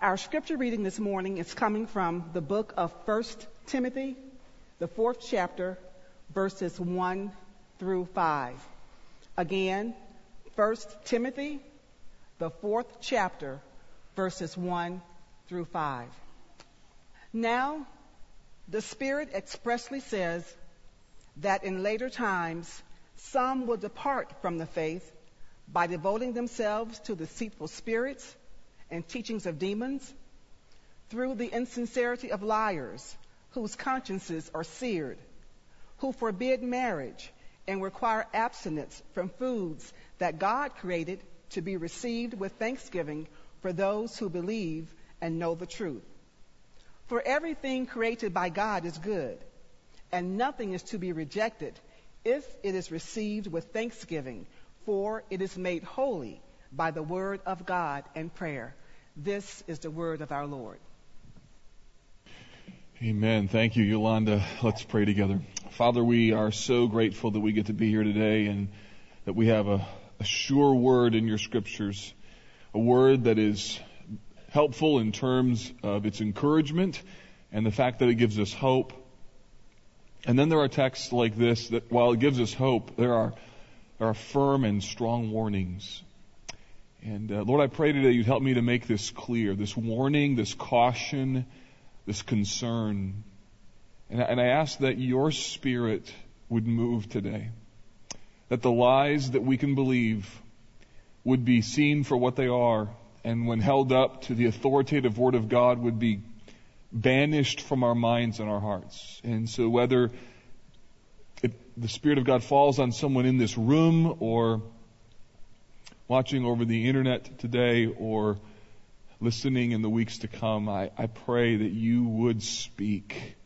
Our scripture reading this morning is coming from the book of 1 Timothy, the fourth chapter, verses 1 through 5. Again, 1 Timothy, the fourth chapter, verses 1 through 5. Now, the Spirit expressly says that in later times some will depart from the faith by devoting themselves to deceitful spirits and teachings of demons, through the insincerity of liars, whose consciences are seared, who forbid marriage and require abstinence from foods that God created to be received with thanksgiving for those who believe and know the truth. For everything created by God is good, and nothing is to be rejected if it is received with thanksgiving, for it is made holy by the word of God and prayer. This is the word of our Lord. Amen. Thank you, Yolanda. Let's pray together. Father, we are so grateful that we get to be here today and that we have a, a sure word in your scriptures, a word that is helpful in terms of its encouragement and the fact that it gives us hope. And then there are texts like this that while it gives us hope, there are, there are firm and strong warnings and uh, Lord, I pray today you'd help me to make this clear, this warning, this caution, this concern. And, and I ask that your spirit would move today. That the lies that we can believe would be seen for what they are, and when held up to the authoritative word of God would be banished from our minds and our hearts. And so whether it, the Spirit of God falls on someone in this room or watching over the internet today or listening in the weeks to come, I, I pray that you would speak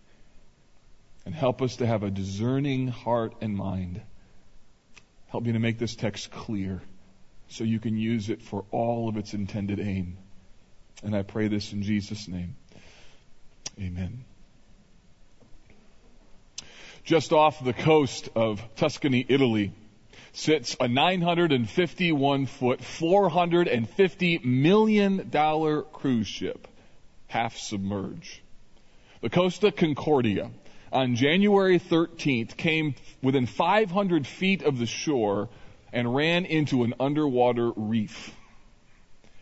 and help us to have a discerning heart and mind. Help me to make this text clear so you can use it for all of its intended aim. And I pray this in Jesus' name. Amen. Just off the coast of Tuscany, Italy, sits a 951 foot, $450 million cruise ship, half submerged. The Costa Concordia on January 13th came within 500 feet of the shore and ran into an underwater reef.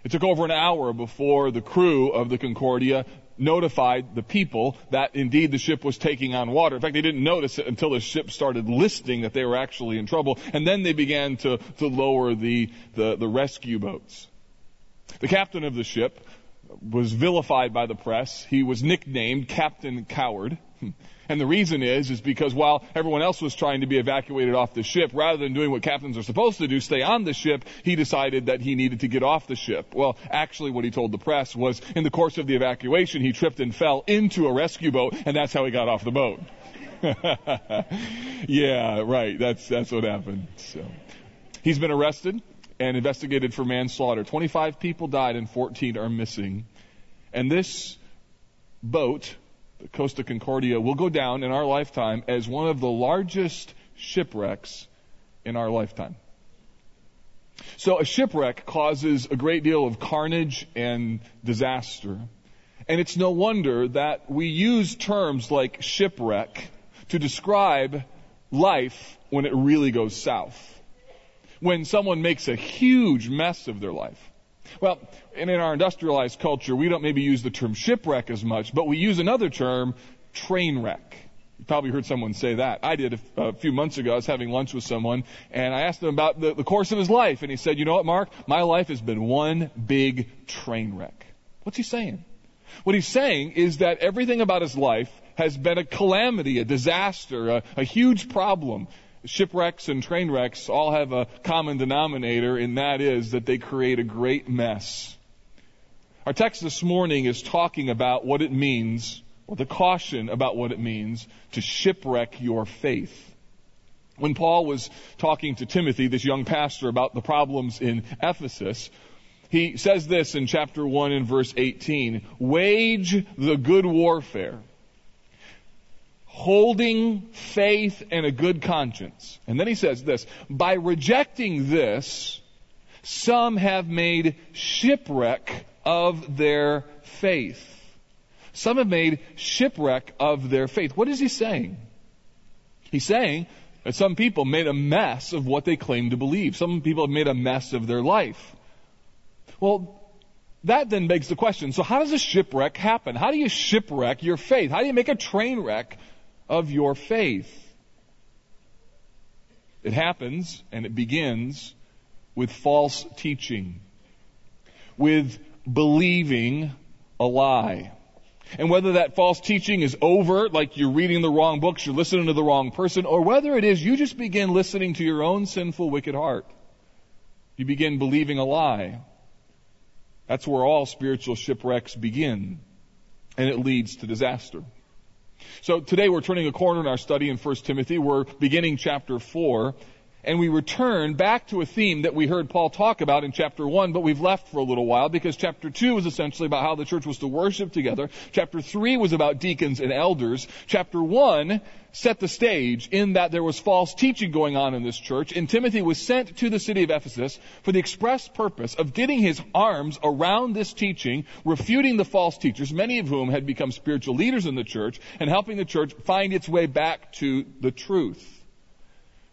It took over an hour before the crew of the Concordia notified the people that indeed the ship was taking on water. In fact, they didn't notice it until the ship started listing that they were actually in trouble, and then they began to, to lower the, the, the rescue boats. The captain of the ship was vilified by the press. He was nicknamed Captain Coward. And the reason is, is because while everyone else was trying to be evacuated off the ship, rather than doing what captains are supposed to do, stay on the ship, he decided that he needed to get off the ship. Well, actually what he told the press was in the course of the evacuation, he tripped and fell into a rescue boat, and that's how he got off the boat. yeah, right. That's, that's what happened. So, he's been arrested and investigated for manslaughter. 25 people died and 14 are missing. And this boat Costa Concordia will go down in our lifetime as one of the largest shipwrecks in our lifetime. So a shipwreck causes a great deal of carnage and disaster. And it's no wonder that we use terms like shipwreck to describe life when it really goes south. When someone makes a huge mess of their life. Well, and in our industrialized culture, we don't maybe use the term shipwreck as much, but we use another term, train wreck. You probably heard someone say that. I did a, few months ago. I was having lunch with someone, and I asked him about the, the course of his life, and he said, "You know what, Mark? My life has been one big train wreck." What's he saying? What he's saying is that everything about his life has been a calamity, a disaster, a, a huge problem shipwrecks and train wrecks all have a common denominator, and that is that they create a great mess. Our text this morning is talking about what it means, or the caution about what it means to shipwreck your faith. When Paul was talking to Timothy, this young pastor, about the problems in Ephesus, he says this in chapter 1 and verse 18, wage the good warfare holding faith and a good conscience. And then he says this, by rejecting this, Some have made shipwreck of their faith. Some have made shipwreck of their faith. What is he saying? He's saying that some people made a mess of what they claim to believe. Some people have made a mess of their life. Well, that then begs the question, so how does a shipwreck happen? How do you shipwreck your faith? How do you make a train wreck of your faith? It happens and it begins with false teaching, with believing a lie. And whether that false teaching is overt, like you're reading the wrong books, you're listening to the wrong person, or whether it is you just begin listening to your own sinful, wicked heart. You begin believing a lie. That's where all spiritual shipwrecks begin. And it leads to disaster. So today we're turning a corner in our study in 1 Timothy. We're beginning chapter 4 and we return back to a theme that we heard Paul talk about in chapter 1, but we've left for a little while because chapter 2 was essentially about how the church was to worship together. Chapter 3 was about deacons and elders. Chapter 1 set the stage in that there was false teaching going on in this church, and Timothy was sent to the city of Ephesus for the express purpose of getting his arms around this teaching, refuting the false teachers, many of whom had become spiritual leaders in the church, and helping the church find its way back to the truth.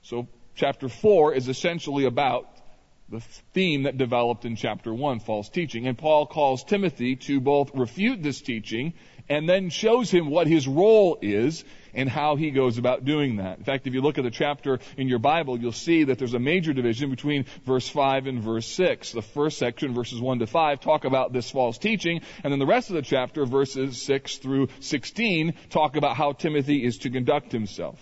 So chapter 4 is essentially about the theme that developed in chapter 1, false teaching. And Paul calls Timothy to both refute this teaching and then shows him what his role is and how he goes about doing that. In fact, if you look at the chapter in your Bible, you'll see that there's a major division between verse 5 and verse 6. The first section, verses 1 to 5, talk about this false teaching, and then the rest of the chapter, verses 6 through 16, talk about how Timothy is to conduct himself.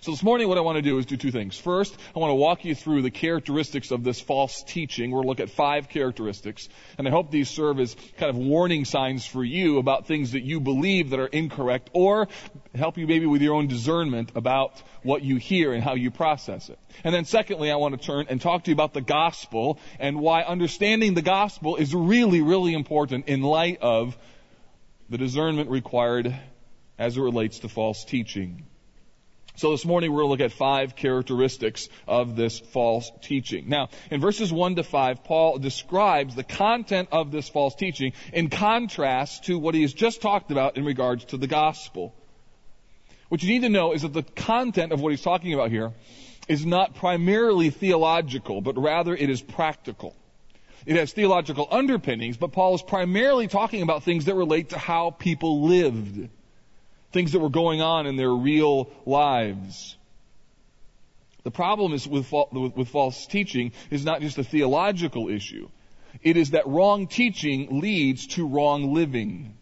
So this morning what I want to do is do two things. First, I want to walk you through the characteristics of this false teaching. To look at five characteristics. And I hope these serve as kind of warning signs for you about things that you believe that are incorrect or help you maybe with your own discernment about what you hear and how you process it. And then secondly, I want to turn and talk to you about the gospel and why understanding the gospel is really, really important in light of the discernment required as it relates to false teaching. So this morning we're going to look at five characteristics of this false teaching. Now, in verses 1 to 5, Paul describes the content of this false teaching in contrast to what he has just talked about in regards to the gospel. What you need to know is that the content of what he's talking about here is not primarily theological, but rather it is practical. It has theological underpinnings, but Paul is primarily talking about things that relate to how people lived things that were going on in their real lives. The problem is with, with, false teaching is not just a theological issue. It is that wrong teaching leads to wrong living.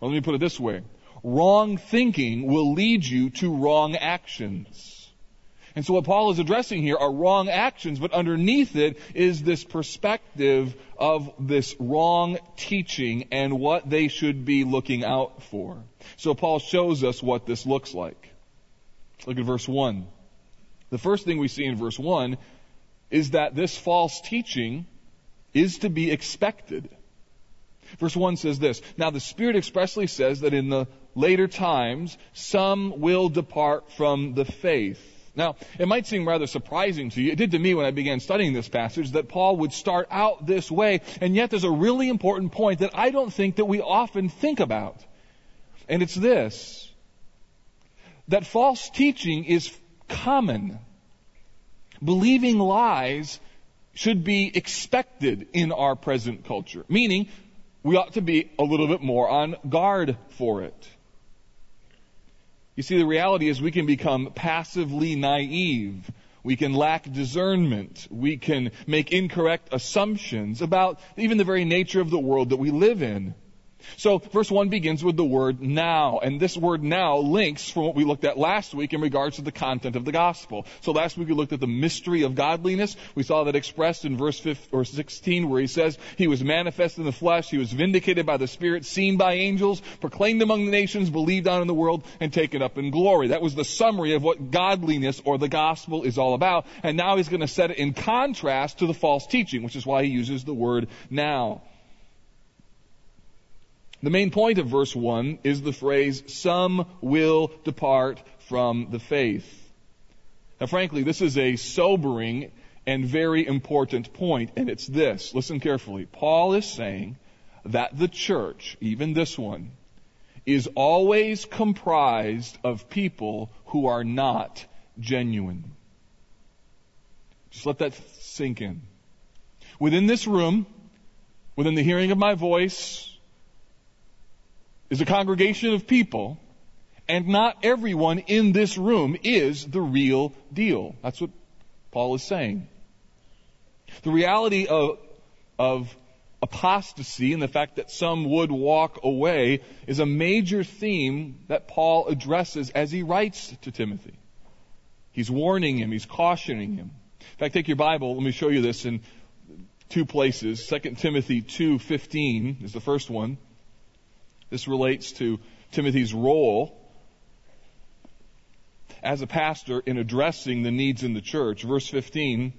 Well, let me put it this way. Wrong thinking will lead you to wrong actions. And so what Paul is addressing here are wrong actions, but underneath it is this perspective of this wrong teaching and what they should be looking out for. So Paul shows us what this looks like. Look at verse 1. The first thing we see in verse 1 is that this false teaching is to be expected. Verse 1 says this, Now the Spirit expressly says that in the later times some will depart from the faith. Now, it might seem rather surprising to you. It did to me when I began studying this passage that Paul would start out this way, and yet there's a really important point that I don't think that we often think about. And it's this. That false teaching is common. Believing lies should be expected in our present culture. Meaning, we ought to be a little bit more on guard for it. You see, the reality is we can become passively naive. We can lack discernment. We can make incorrect assumptions about even the very nature of the world that we live in. So verse 1 begins with the word now, and this word now links from what we looked at last week in regards to the content of the gospel. So last week we looked at the mystery of godliness. We saw that expressed in verse 15, or 16 where he says, He was manifest in the flesh, He was vindicated by the Spirit, seen by angels, proclaimed among the nations, believed on in the world, and taken up in glory. That was the summary of what godliness or the gospel is all about. And now he's going to set it in contrast to the false teaching, which is why he uses the word now. The main point of verse 1 is the phrase, some will depart from the faith. Now frankly, this is a sobering and very important point, and it's this. Listen carefully. Paul is saying that the church, even this one, is always comprised of people who are not genuine. Just let that sink in. Within this room, within the hearing of my voice, is a congregation of people, and not everyone in this room is the real deal. That's what Paul is saying. The reality of, of apostasy and the fact that some would walk away is a major theme that Paul addresses as he writes to Timothy. He's warning him, he's cautioning him. In fact, take your Bible, let me show you this in two places. 2 Timothy 2:15 is the first one. This relates to Timothy's role as a pastor in addressing the needs in the church. Verse 15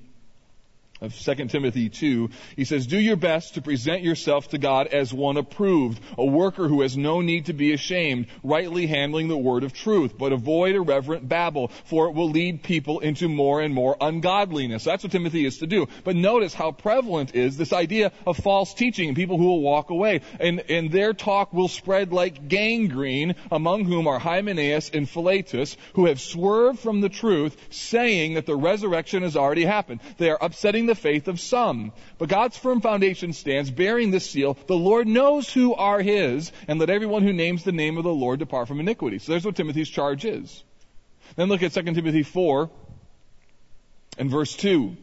of 2 Timothy 2, he says, Do your best to present yourself to God as one approved, a worker who has no need to be ashamed, rightly handling the word of truth, but avoid irreverent babble, for it will lead people into more and more ungodliness. That's what Timothy is to do. But notice how prevalent is this idea of false teaching and people who will walk away. And, and their talk will spread like gangrene, among whom are Hymenaeus and Philetus, who have swerved from the truth, saying that the resurrection has already happened. They are upsetting the faith of some. But God's firm foundation stands, bearing this seal. The Lord knows who are his, and let everyone who names the name of the Lord depart from iniquity. So there's what Timothy's charge is. Then look at 2 Timothy 4 and verse 2.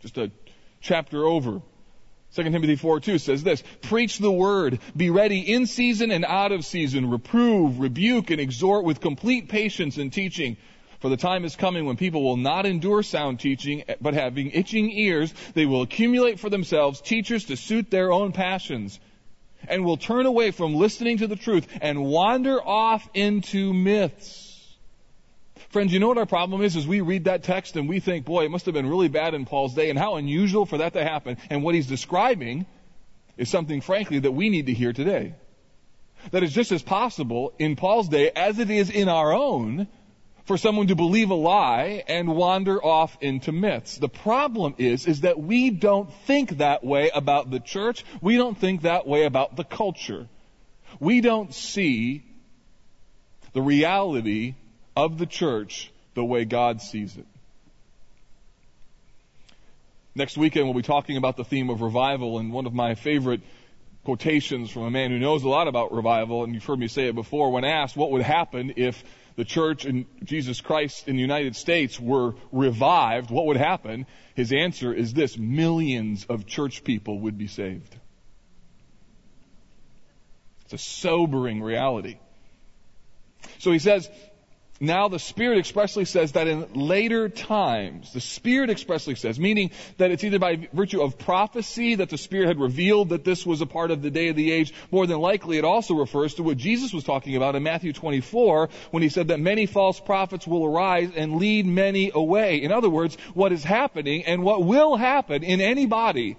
Just a chapter over. 2 Timothy 4 2 says this, Preach the word, be ready in season and out of season, reprove, rebuke, and exhort with complete patience and teaching. For the time is coming when people will not endure sound teaching, but having itching ears, they will accumulate for themselves teachers to suit their own passions, and will turn away from listening to the truth and wander off into myths. Friends, you know what our problem is? Is we read that text and we think, boy, it must have been really bad in Paul's day, and how unusual for that to happen. And what he's describing is something, frankly, that we need to hear today. That is just as possible in Paul's day as it is in our own for someone to believe a lie and wander off into myths. The problem is, is that we don't think that way about the church. We don't think that way about the culture. We don't see the reality of the church the way God sees it. Next weekend we'll be talking about the theme of revival and one of my favorite quotations from a man who knows a lot about revival, and you've heard me say it before, when asked what would happen if the church and Jesus Christ in the United States were revived, what would happen? His answer is this millions of church people would be saved. It's a sobering reality. So he says, now the Spirit expressly says that in later times, the Spirit expressly says, meaning that it's either by virtue of prophecy that the Spirit had revealed that this was a part of the day of the age. More than likely, it also refers to what Jesus was talking about in Matthew 24 when he said that many false prophets will arise and lead many away. In other words, what is happening and what will happen in any body,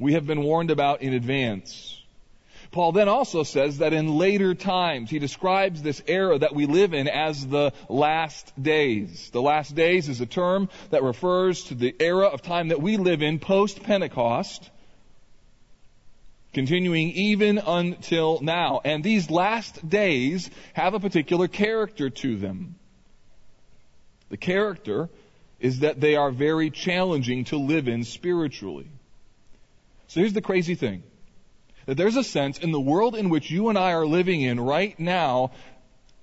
we have been warned about in advance. Paul then also says that in later times, he describes this era that we live in as the last days. The last days is a term that refers to the era of time that we live in post Pentecost, continuing even until now. And these last days have a particular character to them. The character is that they are very challenging to live in spiritually. So here's the crazy thing that there's a sense in the world in which you and I are living in right now,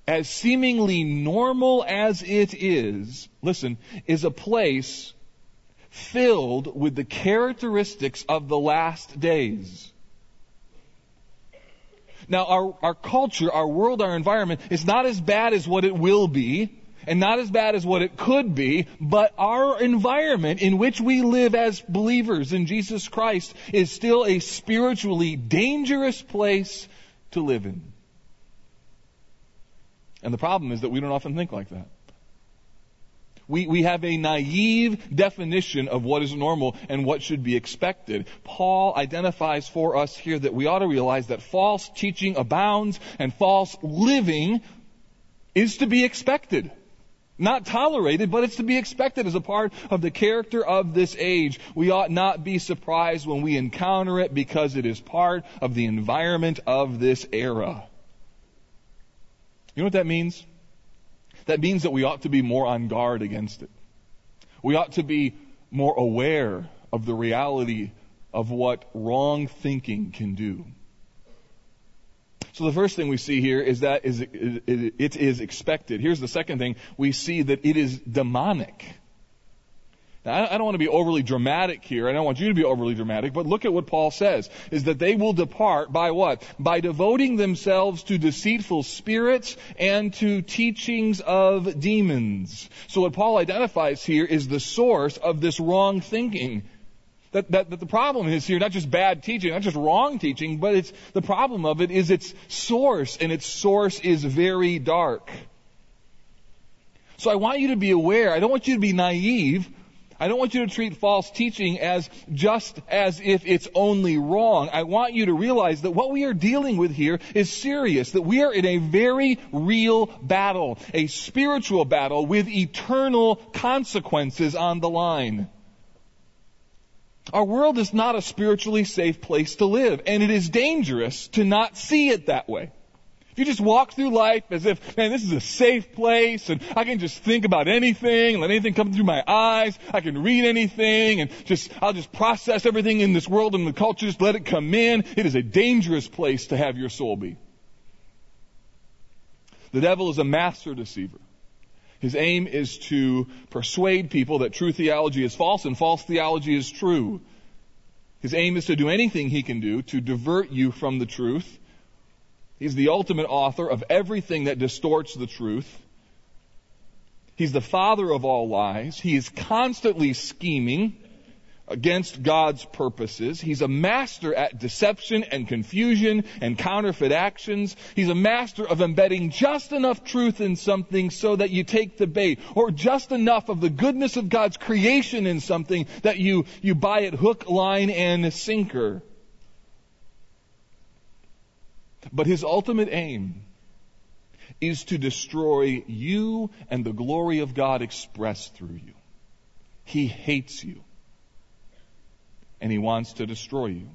as seemingly normal as it is, listen, is a place filled with the characteristics of the last days. Now, our, our culture, our world, our environment is not as bad as what it will be and not as bad as what it could be, but our environment in which we live as believers in Jesus Christ is still a spiritually dangerous place to live in. And the problem is that we don't often think like that. We, we have a naive definition of what is normal and what should be expected. Paul identifies for us here that we ought to realize that false teaching abounds and false living is to be expected. Not tolerated, but it's to be expected as a part of the character of this age. We ought not be surprised when we encounter it because it is part of the environment of this era. You know what that means? That means that we ought to be more on guard against it. We ought to be more aware of the reality of what wrong thinking can do. So the first thing we see here is that is, it is expected. Here's the second thing. We see that it is demonic. Now, I don't want to be overly dramatic here. I don't want you to be overly dramatic, but look at what Paul says, is that they will depart by what? By devoting themselves to deceitful spirits and to teachings of demons. So what Paul identifies here is the source of this wrong thinking that, that, that the problem is here not just bad teaching, not just wrong teaching, but it's the problem of it is its source, and its source is very dark. So I want you to be aware. I don't want you to be naive. I don't want you to treat false teaching as just as if it's only wrong. I want you to realize that what we are dealing with here is serious, that we are in a very real battle, a spiritual battle with eternal consequences on the line. Our world is not a spiritually safe place to live, and it is dangerous to not see it that way. If you just walk through life as if, man, this is a safe place and I can just think about anything, let anything come through my eyes, I can read anything and just, I'll just process everything in this world and the culture, just let it come in. It is a dangerous place to have your soul be. The devil is a master deceiver. His aim is to persuade people that true theology is false and false theology is true. His aim is to do anything he can do to divert you from the truth. He's the ultimate author of everything that distorts the truth. He's the father of all lies. He is constantly scheming against God's purposes. He's a master at deception and confusion and counterfeit actions. He's a master of embedding just enough truth in something so that you take the bait, or just enough of the goodness of God's creation in something that you, you buy it hook, line, and sinker. But his ultimate aim is to destroy you and the glory of God expressed through you. He hates you and he wants to destroy you.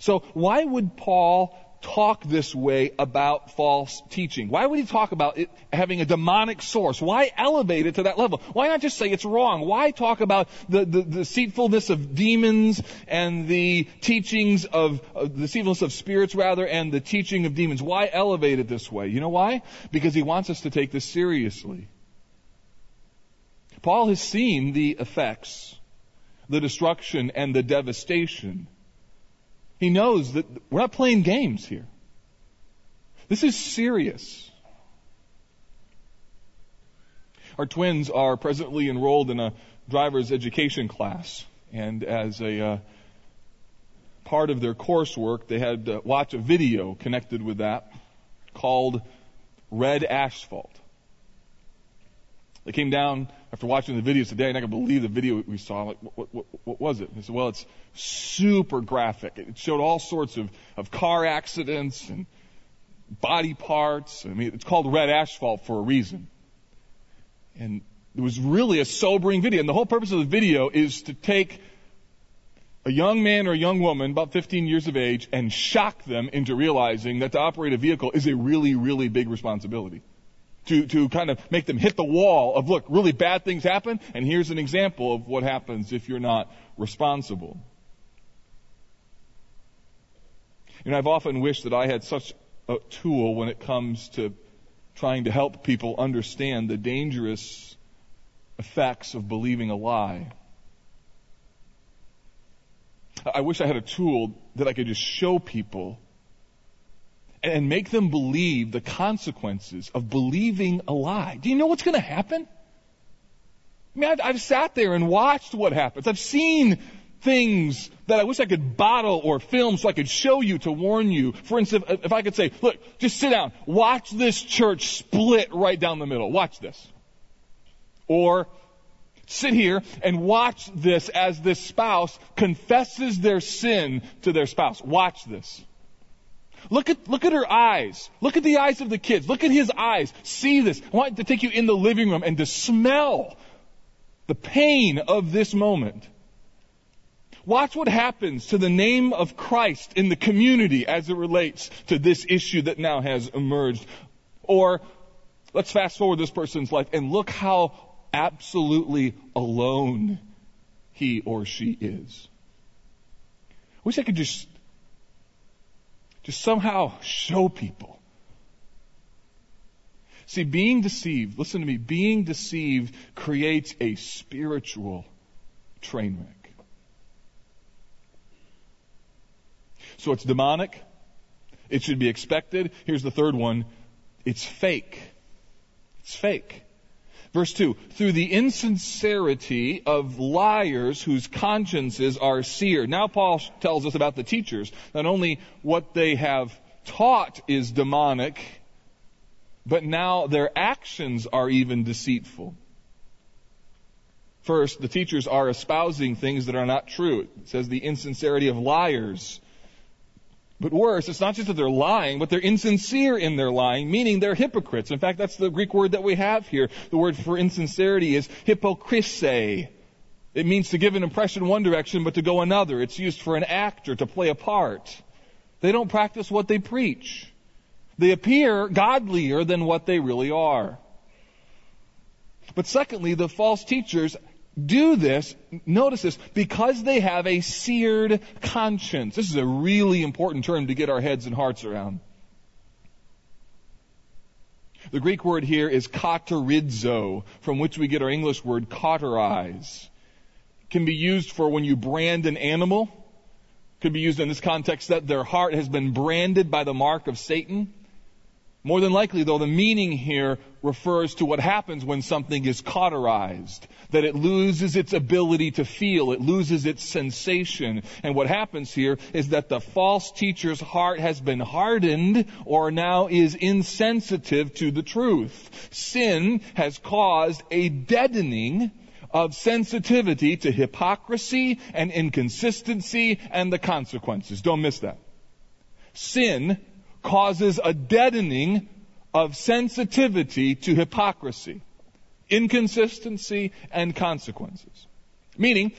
So why would Paul talk this way about false teaching? Why would he talk about it having a demonic source? Why elevate it to that level? Why not just say it's wrong? Why talk about the, the, the deceitfulness of demons and the teachings of, uh, the deceitfulness of spirits rather and the teaching of demons? Why elevate it this way? You know why? Because he wants us to take this seriously. Paul has seen the effects the destruction and the devastation. He knows that we're not playing games here. This is serious. Our twins are presently enrolled in a driver's education class, and as a uh, part of their coursework, they had to watch a video connected with that called Red Asphalt. They came down after watching the videos today, and I can believe the video we saw. Like, what, what, what was it? They said, well, it's super graphic. It showed all sorts of, of car accidents and body parts. I mean, it's called red asphalt for a reason. And it was really a sobering video. And the whole purpose of the video is to take a young man or a young woman, about 15 years of age, and shock them into realizing that to operate a vehicle is a really, really big responsibility to, to kind of make them hit the wall of, look, really bad things happen, and here's an example of what happens if you're not responsible. You know, I've often wished that I had such a tool when it comes to trying to help people understand the dangerous effects of believing a lie. I wish I had a tool that I could just show people and make them believe the consequences of believing a lie. Do you know what's going to happen? I mean, I've, I've sat there and watched what happens. I've seen things that I wish I could bottle or film so I could show you to warn you. For instance, if I could say, look, just sit down, watch this church split right down the middle. Watch this. Or, sit here and watch this as this spouse confesses their sin to their spouse. Watch this. Look at, look at her eyes. Look at the eyes of the kids. Look at his eyes. See this. I want to take you in the living room and to smell the pain of this moment. Watch what happens to the name of Christ in the community as it relates to this issue that now has emerged. Or let's fast forward this person's life and look how absolutely alone he or she is. I wish I could just, just somehow show people. See, being deceived, listen to me, being deceived creates a spiritual train wreck. So it's demonic. It should be expected. Here's the third one. It's fake. It's fake. Verse 2, through the insincerity of liars whose consciences are seared. Now Paul tells us about the teachers. Not only what they have taught is demonic, but now their actions are even deceitful. First, the teachers are espousing things that are not true. It says the insincerity of liars. But worse, it's not just that they're lying, but they're insincere in their lying, meaning they're hypocrites. In fact, that's the Greek word that we have here. The word for insincerity is hypokrisei. It means to give an impression one direction, but to go another. It's used for an actor to play a part. They don't practice what they preach. They appear godlier than what they really are. But secondly, the false teachers do this, notice this, because they have a seared conscience. This is a really important term to get our heads and hearts around. The Greek word here is katerizo, from which we get our English word cauterize. Can be used for when you brand an animal. Could be used in this context that their heart has been branded by the mark of Satan. More than likely, though, the meaning here refers to what happens when something is cauterized. That it loses its ability to feel, it loses its sensation. And what happens here is that the false teacher's heart has been hardened or now is insensitive to the truth. Sin has caused a deadening of sensitivity to hypocrisy and inconsistency and the consequences. Don't miss that. Sin causes a deadening of sensitivity to hypocrisy, inconsistency, and consequences. Meaning,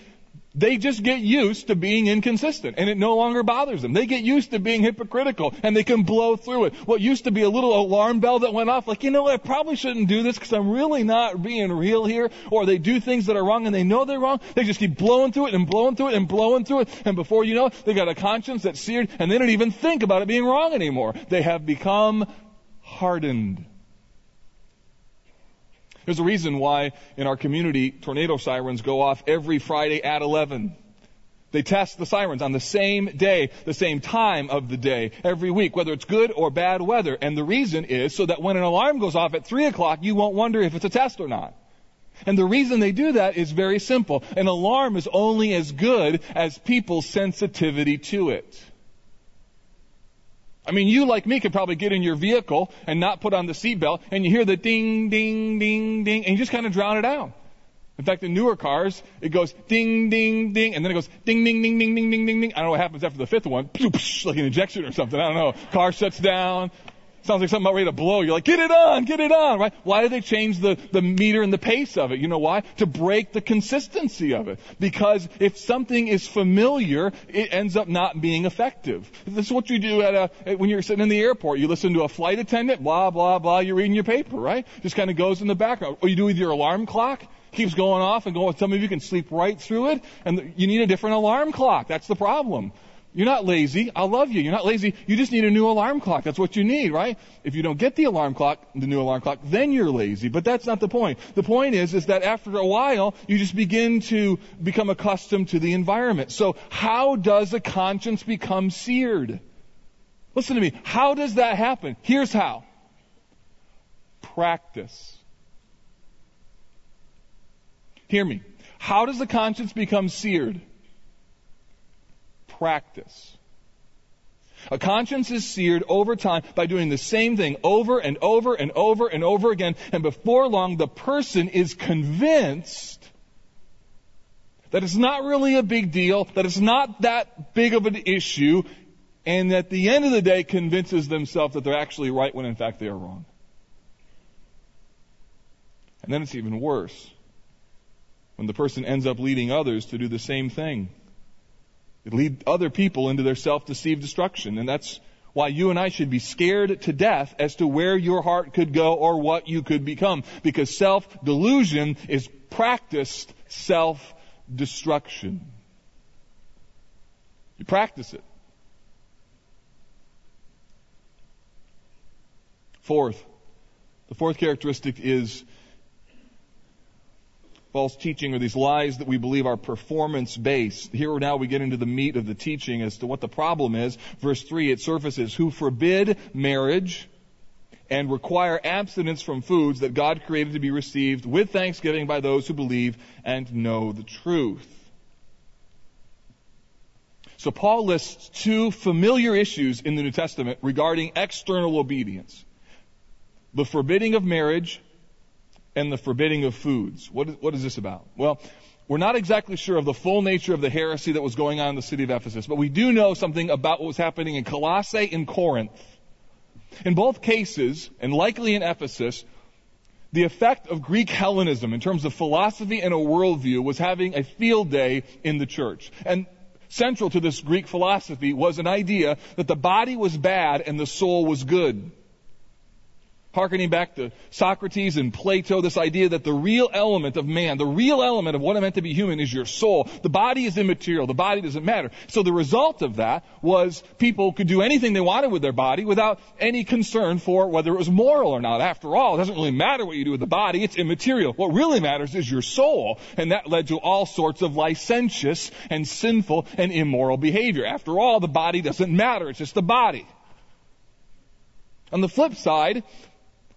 they just get used to being inconsistent and it no longer bothers them. They get used to being hypocritical and they can blow through it. What used to be a little alarm bell that went off, like, you know, I probably shouldn't do this because I'm really not being real here. Or they do things that are wrong and they know they're wrong. They just keep blowing through it and blowing through it and blowing through it. And before you know it, they got a conscience that's seared and they don't even think about it being wrong anymore. They have become hardened. There's a reason why in our community tornado sirens go off every Friday at 11. They test the sirens on the same day, the same time of the day, every week, whether it's good or bad weather. And the reason is so that when an alarm goes off at 3 o'clock, you won't wonder if it's a test or not. And the reason they do that is very simple. An alarm is only as good as people's sensitivity to it. I mean, you like me could probably get in your vehicle and not put on the seatbelt and you hear the ding, ding, ding, ding, and you just kind of drown it out. In fact, in newer cars, it goes ding, ding, ding, and then it goes ding, ding, ding, ding, ding, ding, ding, ding. I don't know what happens after the fifth one. Like an injection or something. I don't know. Car shuts down. Sounds like something about ready to blow. You're like, get it on, get it on, right? Why do they change the, the meter and the pace of it? You know why? To break the consistency of it. Because if something is familiar, it ends up not being effective. This is what you do at a, when you're sitting in the airport. You listen to a flight attendant, blah, blah, blah, you're reading your paper, right? Just kind of goes in the background. Or you do with your alarm clock keeps going off and going. Some of you can sleep right through it, and you need a different alarm clock. That's the problem. You're not lazy. I love you. You're not lazy. You just need a new alarm clock. That's what you need, right? If you don't get the alarm clock, the new alarm clock, then you're lazy. But that's not the point. The point is, is that after a while, you just begin to become accustomed to the environment. So how does a conscience become seared? Listen to me. How does that happen? Here's how. Practice. Hear me. How does the conscience become seared? Practice. A conscience is seared over time by doing the same thing over and over and over and over again. And before long, the person is convinced that it's not really a big deal, that it's not that big of an issue, and at the end of the day convinces themselves that they're actually right when in fact they are wrong. And then it's even worse when the person ends up leading others to do the same thing. It lead other people into their self-deceived destruction. And that's why you and I should be scared to death as to where your heart could go or what you could become. Because self-delusion is practiced self-destruction. You practice it. Fourth, the fourth characteristic is false teaching or these lies that we believe are performance based. Here now we get into the meat of the teaching as to what the problem is. Verse 3, it surfaces, who forbid marriage and require abstinence from foods that God created to be received with thanksgiving by those who believe and know the truth. So Paul lists two familiar issues in the New Testament regarding external obedience. The forbidding of marriage and the forbidding of foods. What is, what is this about? Well, we're not exactly sure of the full nature of the heresy that was going on in the city of Ephesus, but we do know something about what was happening in Colossae and Corinth. In both cases, and likely in Ephesus, the effect of Greek Hellenism in terms of philosophy and a worldview was having a field day in the church. And central to this Greek philosophy was an idea that the body was bad and the soul was good harkening back to Socrates and Plato, this idea that the real element of man, the real element of what it meant to be human is your soul. The body is immaterial. The body doesn't matter. So the result of that was people could do anything they wanted with their body without any concern for whether it was moral or not. After all, it doesn't really matter what you do with the body. It's immaterial. What really matters is your soul. And that led to all sorts of licentious and sinful and immoral behavior. After all, the body doesn't matter. It's just the body. On the flip side,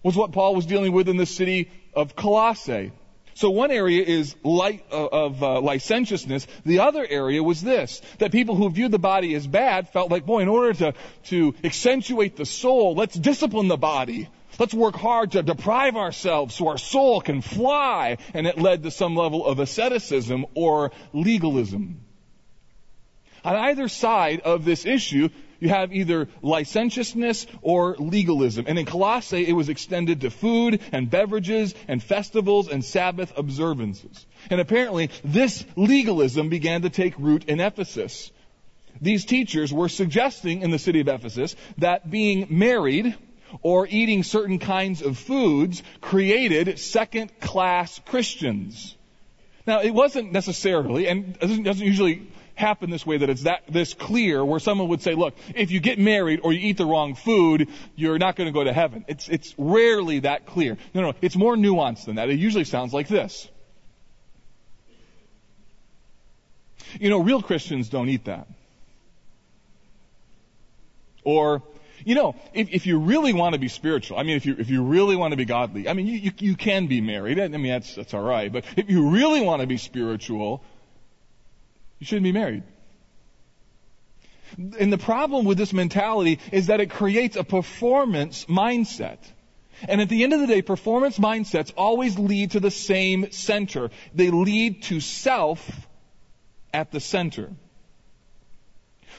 was what Paul was dealing with in the city of Colossae. So one area is light uh, of uh, licentiousness. The other area was this: that people who viewed the body as bad felt like, boy, in order to to accentuate the soul, let's discipline the body. Let's work hard to deprive ourselves so our soul can fly. And it led to some level of asceticism or legalism. On either side of this issue, you have either licentiousness or legalism. And in Colossae, it was extended to food and beverages and festivals and Sabbath observances. And apparently, this legalism began to take root in Ephesus. These teachers were suggesting in the city of Ephesus that being married or eating certain kinds of foods created second class Christians. Now, it wasn't necessarily, and doesn't usually happen this way that it's that this clear where someone would say, look, if you get married or you eat the wrong food, you're not going to go to heaven. It's, it's rarely that clear. No, no, it's more nuanced than that. It usually sounds like this. You know, real Christians don't eat that. Or, you know, if, if you really want to be spiritual, I mean, if you, if you really want to be godly, I mean, you, you, you can be married. I mean, that's, that's alright. But if you really want to be spiritual, you shouldn't be married. And the problem with this mentality is that it creates a performance mindset. And at the end of the day, performance mindsets always lead to the same center. They lead to self at the center.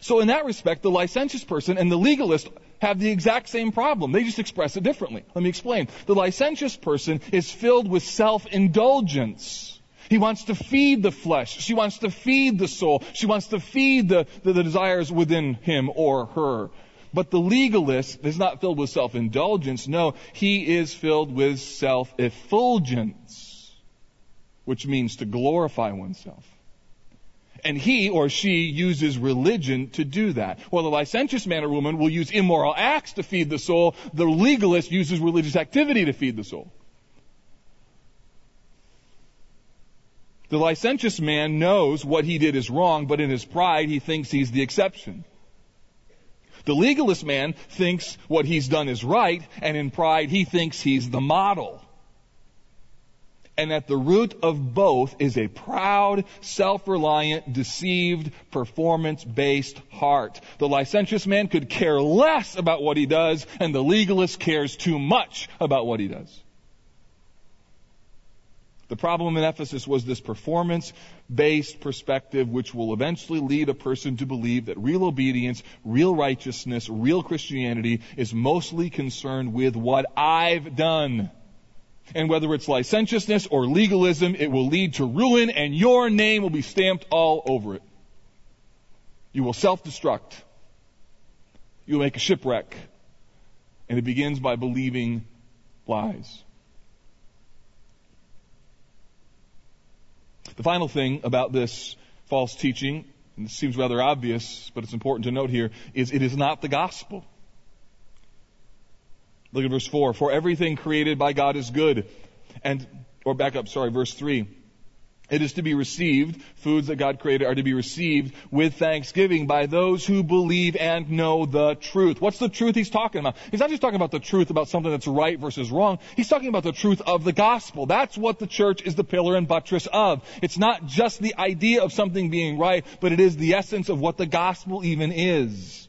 So in that respect, the licentious person and the legalist have the exact same problem. They just express it differently. Let me explain. The licentious person is filled with self-indulgence. He wants to feed the flesh. She wants to feed the soul. She wants to feed the, the, the desires within him or her. But the legalist is not filled with self-indulgence. No, he is filled with self-effulgence, which means to glorify oneself. And he or she uses religion to do that. Well, the licentious man or woman will use immoral acts to feed the soul. The legalist uses religious activity to feed the soul. The licentious man knows what he did is wrong, but in his pride he thinks he's the exception. The legalist man thinks what he's done is right, and in pride he thinks he's the model. And at the root of both is a proud, self-reliant, deceived, performance-based heart. The licentious man could care less about what he does, and the legalist cares too much about what he does. The problem in Ephesus was this performance based perspective, which will eventually lead a person to believe that real obedience, real righteousness, real Christianity is mostly concerned with what I've done. And whether it's licentiousness or legalism, it will lead to ruin and your name will be stamped all over it. You will self-destruct. You will make a shipwreck. And it begins by believing lies. The final thing about this false teaching, and this seems rather obvious, but it's important to note here, is it is not the gospel. Look at verse 4. For everything created by God is good. And, or back up, sorry, verse 3. It is to be received, foods that God created are to be received with thanksgiving by those who believe and know the truth. What's the truth he's talking about? He's not just talking about the truth about something that's right versus wrong. He's talking about the truth of the gospel. That's what the church is the pillar and buttress of. It's not just the idea of something being right, but it is the essence of what the gospel even is.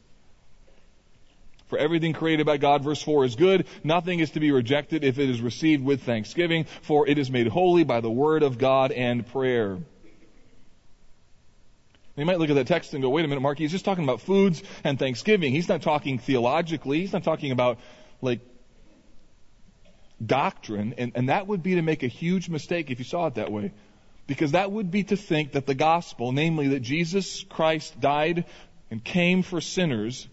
For everything created by God, verse 4, is good. Nothing is to be rejected if it is received with thanksgiving, for it is made holy by the word of God and prayer. You might look at that text and go, wait a minute, Mark, he's just talking about foods and thanksgiving. He's not talking theologically. He's not talking about, like, doctrine. And, and that would be to make a huge mistake if you saw it that way. Because that would be to think that the gospel, namely that Jesus Christ died and came for sinners,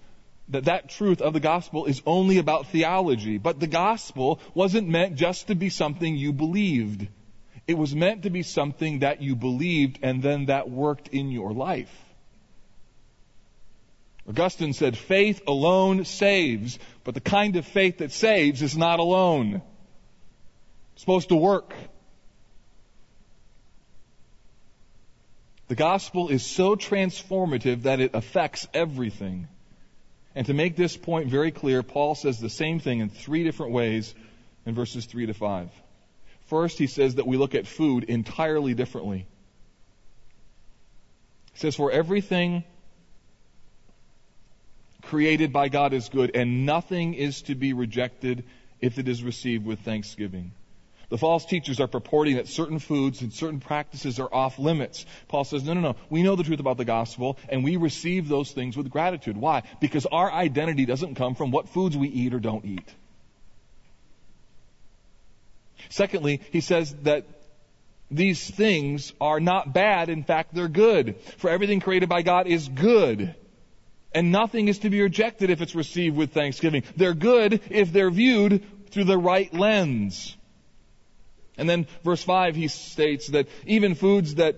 that that truth of the gospel is only about theology. But the gospel wasn't meant just to be something you believed. It was meant to be something that you believed and then that worked in your life. Augustine said, faith alone saves, but the kind of faith that saves is not alone. It's supposed to work. The gospel is so transformative that it affects everything. And to make this point very clear, Paul says the same thing in three different ways in verses 3 to 5. First, he says that we look at food entirely differently. He says, For everything created by God is good, and nothing is to be rejected if it is received with thanksgiving. The false teachers are purporting that certain foods and certain practices are off limits. Paul says, no, no, no. We know the truth about the gospel and we receive those things with gratitude. Why? Because our identity doesn't come from what foods we eat or don't eat. Secondly, he says that these things are not bad. In fact, they're good. For everything created by God is good. And nothing is to be rejected if it's received with thanksgiving. They're good if they're viewed through the right lens. And then verse 5, he states that even foods that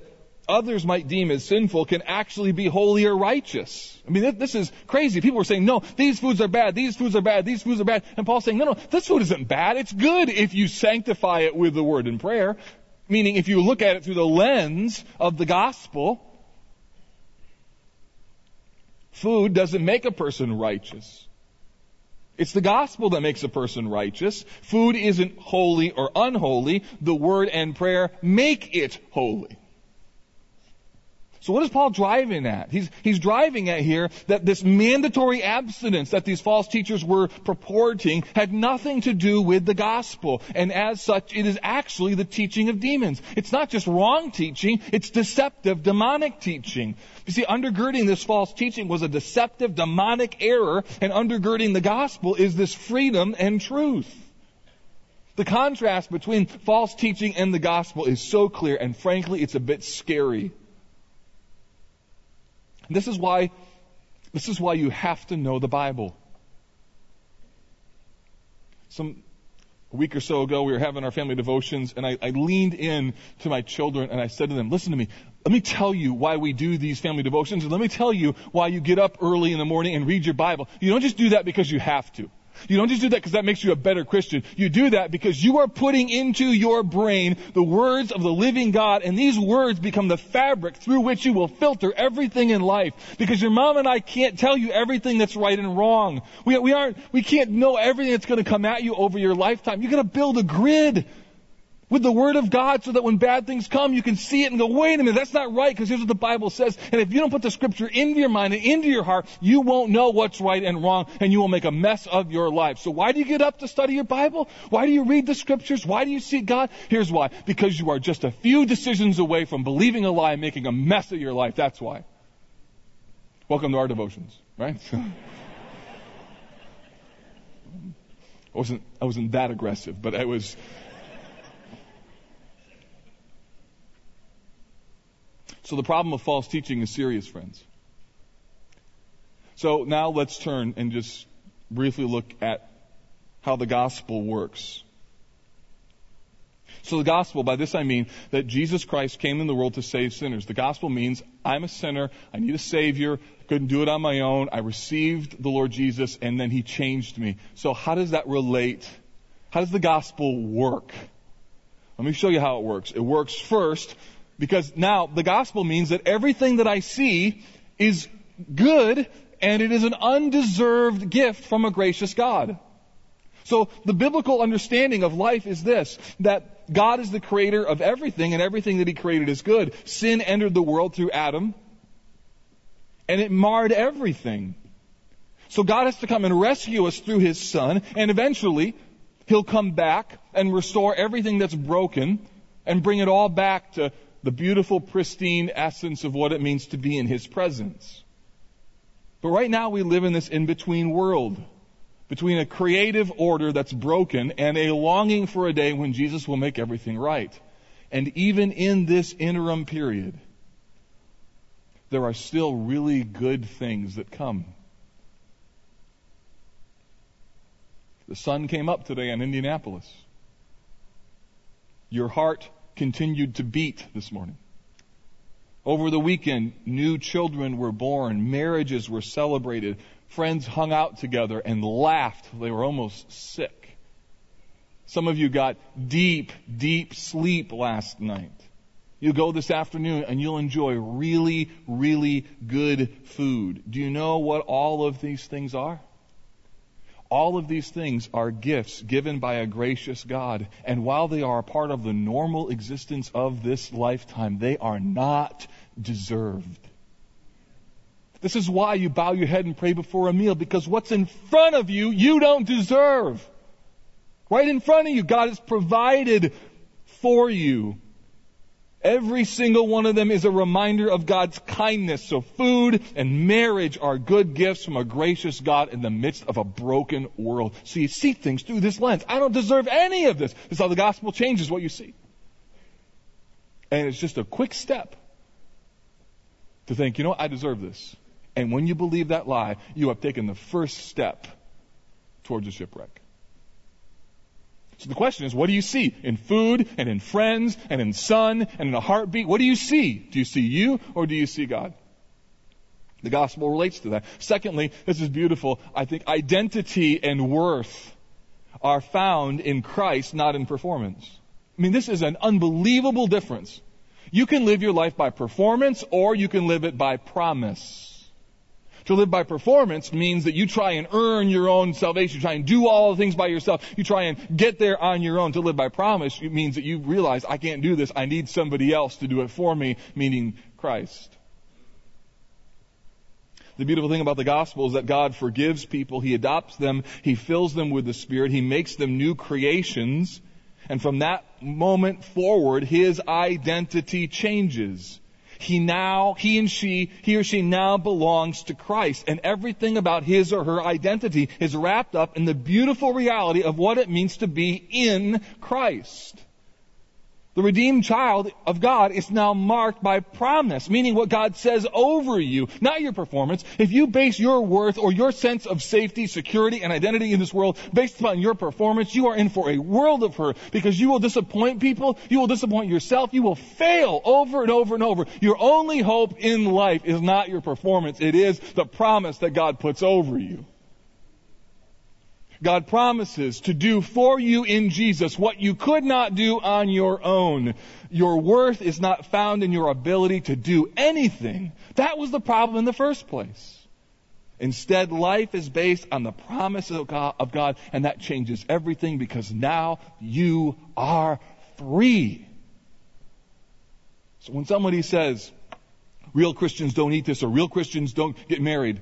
others might deem as sinful can actually be holy or righteous. I mean, this is crazy. People are saying, no, these foods are bad, these foods are bad, these foods are bad. And Paul's saying, no, no, this food isn't bad. It's good if you sanctify it with the word and prayer. Meaning, if you look at it through the lens of the gospel, food doesn't make a person righteous. It's the gospel that makes a person righteous. Food isn't holy or unholy. The word and prayer make it holy. So what is Paul driving at? He's, he's driving at here that this mandatory abstinence that these false teachers were purporting had nothing to do with the gospel. And as such, it is actually the teaching of demons. It's not just wrong teaching, it's deceptive, demonic teaching. You see, undergirding this false teaching was a deceptive, demonic error, and undergirding the gospel is this freedom and truth. The contrast between false teaching and the gospel is so clear, and frankly, it's a bit scary. This is why, this is why you have to know the Bible. Some, a week or so ago, we were having our family devotions, and I, I leaned in to my children and I said to them, listen to me, let me tell you why we do these family devotions, and let me tell you why you get up early in the morning and read your Bible. You don't just do that because you have to. You don't just do that because that makes you a better Christian. You do that because you are putting into your brain the words of the living God, and these words become the fabric through which you will filter everything in life. Because your mom and I can't tell you everything that's right and wrong. We, we aren't, we can't know everything that's going to come at you over your lifetime. You gotta build a grid. With the Word of God so that when bad things come, you can see it and go, wait a minute, that's not right because here's what the Bible says. And if you don't put the Scripture into your mind and into your heart, you won't know what's right and wrong and you will make a mess of your life. So why do you get up to study your Bible? Why do you read the Scriptures? Why do you seek God? Here's why. Because you are just a few decisions away from believing a lie and making a mess of your life. That's why. Welcome to our devotions, right? I wasn't, I wasn't that aggressive, but I was, So the problem of false teaching is serious, friends. So now let's turn and just briefly look at how the gospel works. So the gospel, by this I mean that Jesus Christ came in the world to save sinners. The gospel means I'm a sinner, I need a savior, couldn't do it on my own, I received the Lord Jesus, and then he changed me. So how does that relate? How does the gospel work? Let me show you how it works. It works first because now the gospel means that everything that I see is good and it is an undeserved gift from a gracious God. So the biblical understanding of life is this, that God is the creator of everything and everything that he created is good. Sin entered the world through Adam and it marred everything. So God has to come and rescue us through his son and eventually he'll come back and restore everything that's broken and bring it all back to the beautiful, pristine essence of what it means to be in His presence. But right now we live in this in-between world. Between a creative order that's broken and a longing for a day when Jesus will make everything right. And even in this interim period, there are still really good things that come. The sun came up today in Indianapolis. Your heart continued to beat this morning. Over the weekend, new children were born, marriages were celebrated, friends hung out together and laughed. They were almost sick. Some of you got deep, deep sleep last night. You go this afternoon and you'll enjoy really, really good food. Do you know what all of these things are? All of these things are gifts given by a gracious God. And while they are a part of the normal existence of this lifetime, they are not deserved. This is why you bow your head and pray before a meal, because what's in front of you, you don't deserve. Right in front of you, God has provided for you. Every single one of them is a reminder of God's kindness. So food and marriage are good gifts from a gracious God in the midst of a broken world. So you see things through this lens. I don't deserve any of this. This is how the gospel changes what you see. And it's just a quick step to think, you know, I deserve this. And when you believe that lie, you have taken the first step towards a shipwreck. So the question is, what do you see in food and in friends and in sun and in a heartbeat? What do you see? Do you see you or do you see God? The gospel relates to that. Secondly, this is beautiful. I think identity and worth are found in Christ, not in performance. I mean, this is an unbelievable difference. You can live your life by performance or you can live it by promise. To live by performance means that you try and earn your own salvation, you try and do all the things by yourself, you try and get there on your own. To live by promise means that you realize, I can't do this, I need somebody else to do it for me, meaning Christ. The beautiful thing about the gospel is that God forgives people, He adopts them, He fills them with the Spirit, He makes them new creations, and from that moment forward, His identity changes he now, he and she, he or she now belongs to Christ. And everything about his or her identity is wrapped up in the beautiful reality of what it means to be in Christ. The redeemed child of God is now marked by promise, meaning what God says over you, not your performance. If you base your worth or your sense of safety, security, and identity in this world based upon your performance, you are in for a world of hurt because you will disappoint people, you will disappoint yourself, you will fail over and over and over. Your only hope in life is not your performance, it is the promise that God puts over you. God promises to do for you in Jesus what you could not do on your own. Your worth is not found in your ability to do anything. That was the problem in the first place. Instead, life is based on the promise of God, of God, and that changes everything because now you are free. So when somebody says, real Christians don't eat this or real Christians don't get married,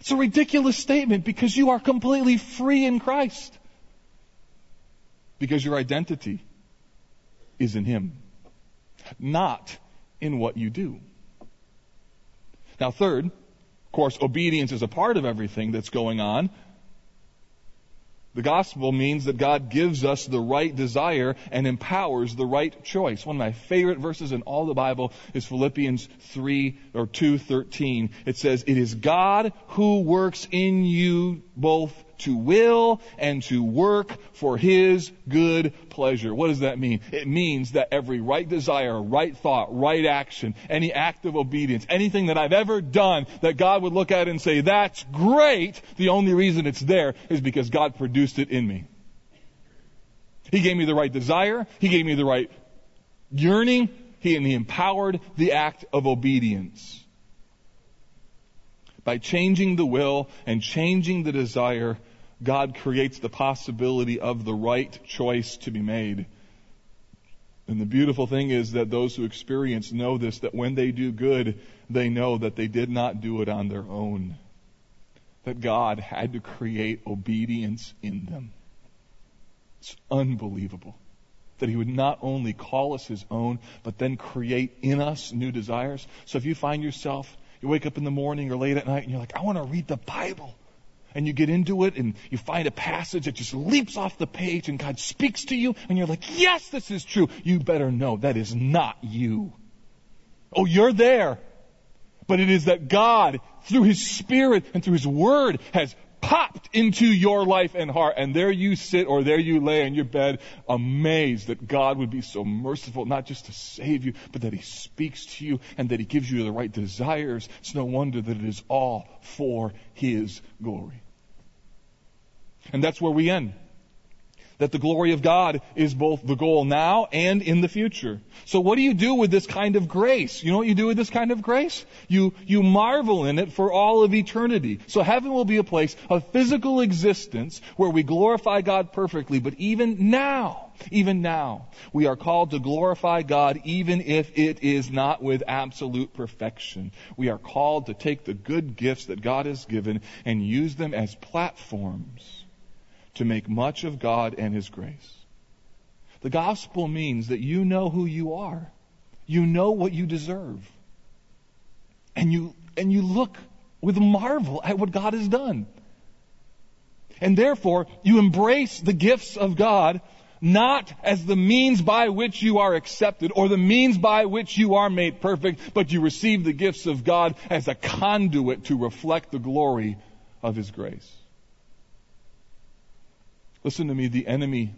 it's a ridiculous statement because you are completely free in Christ. Because your identity is in Him, not in what you do. Now, third, of course, obedience is a part of everything that's going on. The gospel means that God gives us the right desire and empowers the right choice. One of my favorite verses in all the Bible is Philippians 3 or 2:13. It says, "It is God who works in you both to will and to work for His good pleasure. What does that mean? It means that every right desire, right thought, right action, any act of obedience, anything that I've ever done that God would look at and say, that's great, the only reason it's there is because God produced it in me. He gave me the right desire. He gave me the right yearning. He, and he empowered the act of obedience. By changing the will and changing the desire, God creates the possibility of the right choice to be made. And the beautiful thing is that those who experience know this, that when they do good, they know that they did not do it on their own. That God had to create obedience in them. It's unbelievable. That He would not only call us His own, but then create in us new desires. So if you find yourself, you wake up in the morning or late at night and you're like, I want to read the Bible and you get into it and you find a passage that just leaps off the page and God speaks to you and you're like, yes, this is true. You better know that is not you. Oh, you're there. But it is that God, through His Spirit and through His Word, has popped into your life and heart. And there you sit or there you lay in your bed amazed that God would be so merciful, not just to save you, but that He speaks to you and that He gives you the right desires. It's no wonder that it is all for His glory. And that's where we end that the glory of God is both the goal now and in the future. So what do you do with this kind of grace? You know what you do with this kind of grace? You, you marvel in it for all of eternity. So heaven will be a place of physical existence where we glorify God perfectly, but even now, even now, we are called to glorify God even if it is not with absolute perfection. We are called to take the good gifts that God has given and use them as platforms to make much of God and His grace. The gospel means that you know who you are. You know what you deserve. And you, and you look with marvel at what God has done. And therefore, you embrace the gifts of God not as the means by which you are accepted or the means by which you are made perfect, but you receive the gifts of God as a conduit to reflect the glory of His grace. Listen to me, the enemy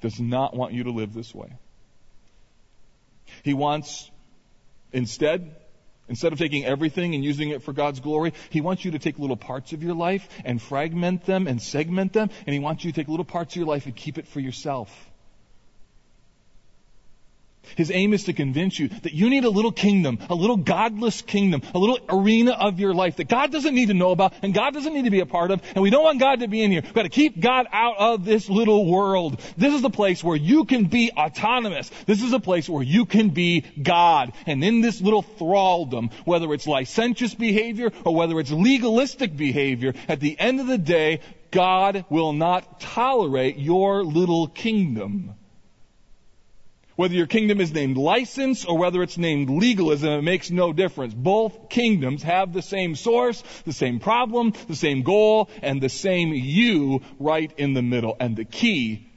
does not want you to live this way. He wants, instead, instead of taking everything and using it for God's glory, He wants you to take little parts of your life and fragment them and segment them, and He wants you to take little parts of your life and keep it for yourself. His aim is to convince you that you need a little kingdom, a little godless kingdom, a little arena of your life that God doesn't need to know about and God doesn't need to be a part of, and we don't want God to be in here. We've got to keep God out of this little world. This is the place where you can be autonomous. This is a place where you can be God. And in this little thraldom, whether it's licentious behavior or whether it's legalistic behavior, at the end of the day, God will not tolerate your little kingdom. Whether your kingdom is named license or whether it's named legalism, it makes no difference. Both kingdoms have the same source, the same problem, the same goal, and the same you right in the middle. And the key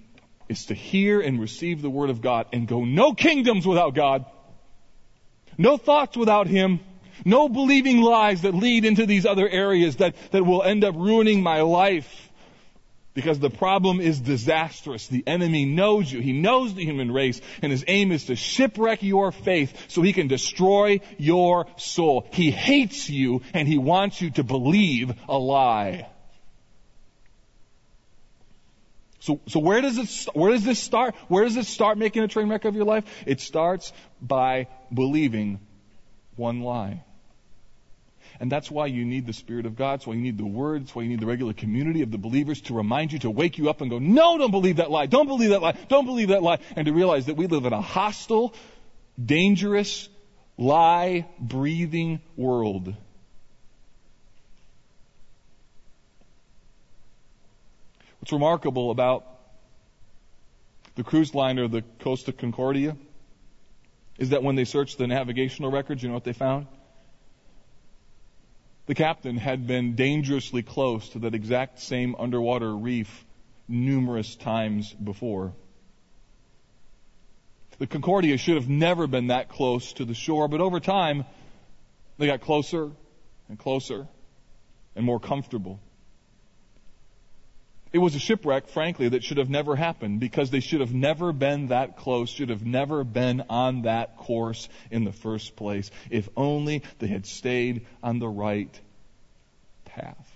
is to hear and receive the word of God and go no kingdoms without God. No thoughts without Him. No believing lies that lead into these other areas that, that will end up ruining my life. Because the problem is disastrous. The enemy knows you. He knows the human race, and his aim is to shipwreck your faith so he can destroy your soul. He hates you, and he wants you to believe a lie. So, so where does it, where does this start? Where does it start making a train wreck of your life? It starts by believing one lie. And that's why you need the Spirit of God. That's why you need the Word. That's why you need the regular community of the believers to remind you, to wake you up and go, no, don't believe that lie. Don't believe that lie. Don't believe that lie. And to realize that we live in a hostile, dangerous, lie breathing world. What's remarkable about the cruise liner, the Costa Concordia, is that when they searched the navigational records, you know what they found? The captain had been dangerously close to that exact same underwater reef numerous times before. The Concordia should have never been that close to the shore, but over time, they got closer and closer and more comfortable. It was a shipwreck, frankly, that should have never happened because they should have never been that close, should have never been on that course in the first place. If only they had stayed on the right path.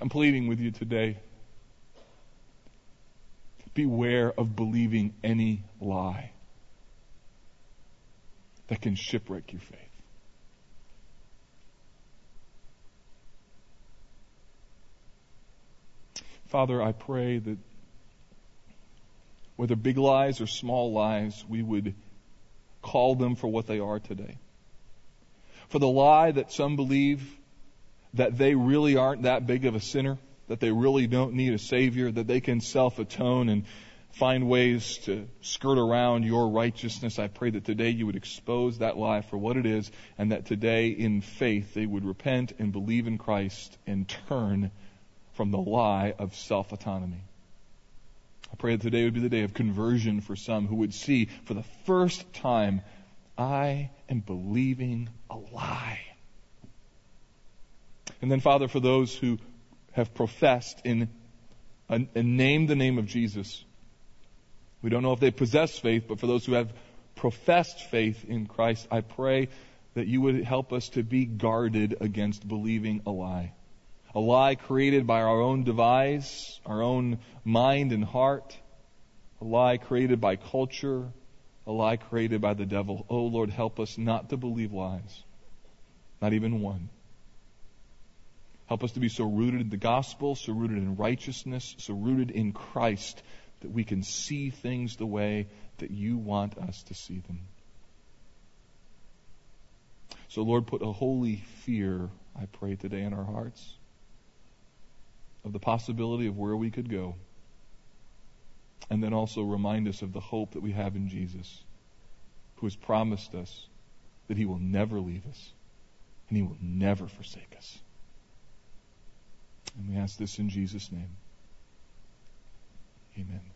I'm pleading with you today. Beware of believing any lie that can shipwreck your faith. Father, I pray that whether big lies or small lies, we would call them for what they are today. For the lie that some believe that they really aren't that big of a sinner, that they really don't need a Savior, that they can self atone and find ways to skirt around your righteousness. I pray that today you would expose that lie for what it is, and that today in faith they would repent and believe in Christ and turn from the lie of self autonomy. I pray that today would be the day of conversion for some who would see for the first time, I am believing a lie. And then, Father, for those who have professed in and named the name of Jesus, we don't know if they possess faith, but for those who have professed faith in Christ, I pray that you would help us to be guarded against believing a lie a lie created by our own device, our own mind and heart, a lie created by culture, a lie created by the devil. Oh Lord, help us not to believe lies, not even one. Help us to be so rooted in the gospel, so rooted in righteousness, so rooted in Christ that we can see things the way that you want us to see them. So, Lord, put a holy fear, I pray, today in our hearts of the possibility of where we could go, and then also remind us of the hope that we have in Jesus, who has promised us that he will never leave us and he will never forsake us. And we ask this in Jesus' name. Amen.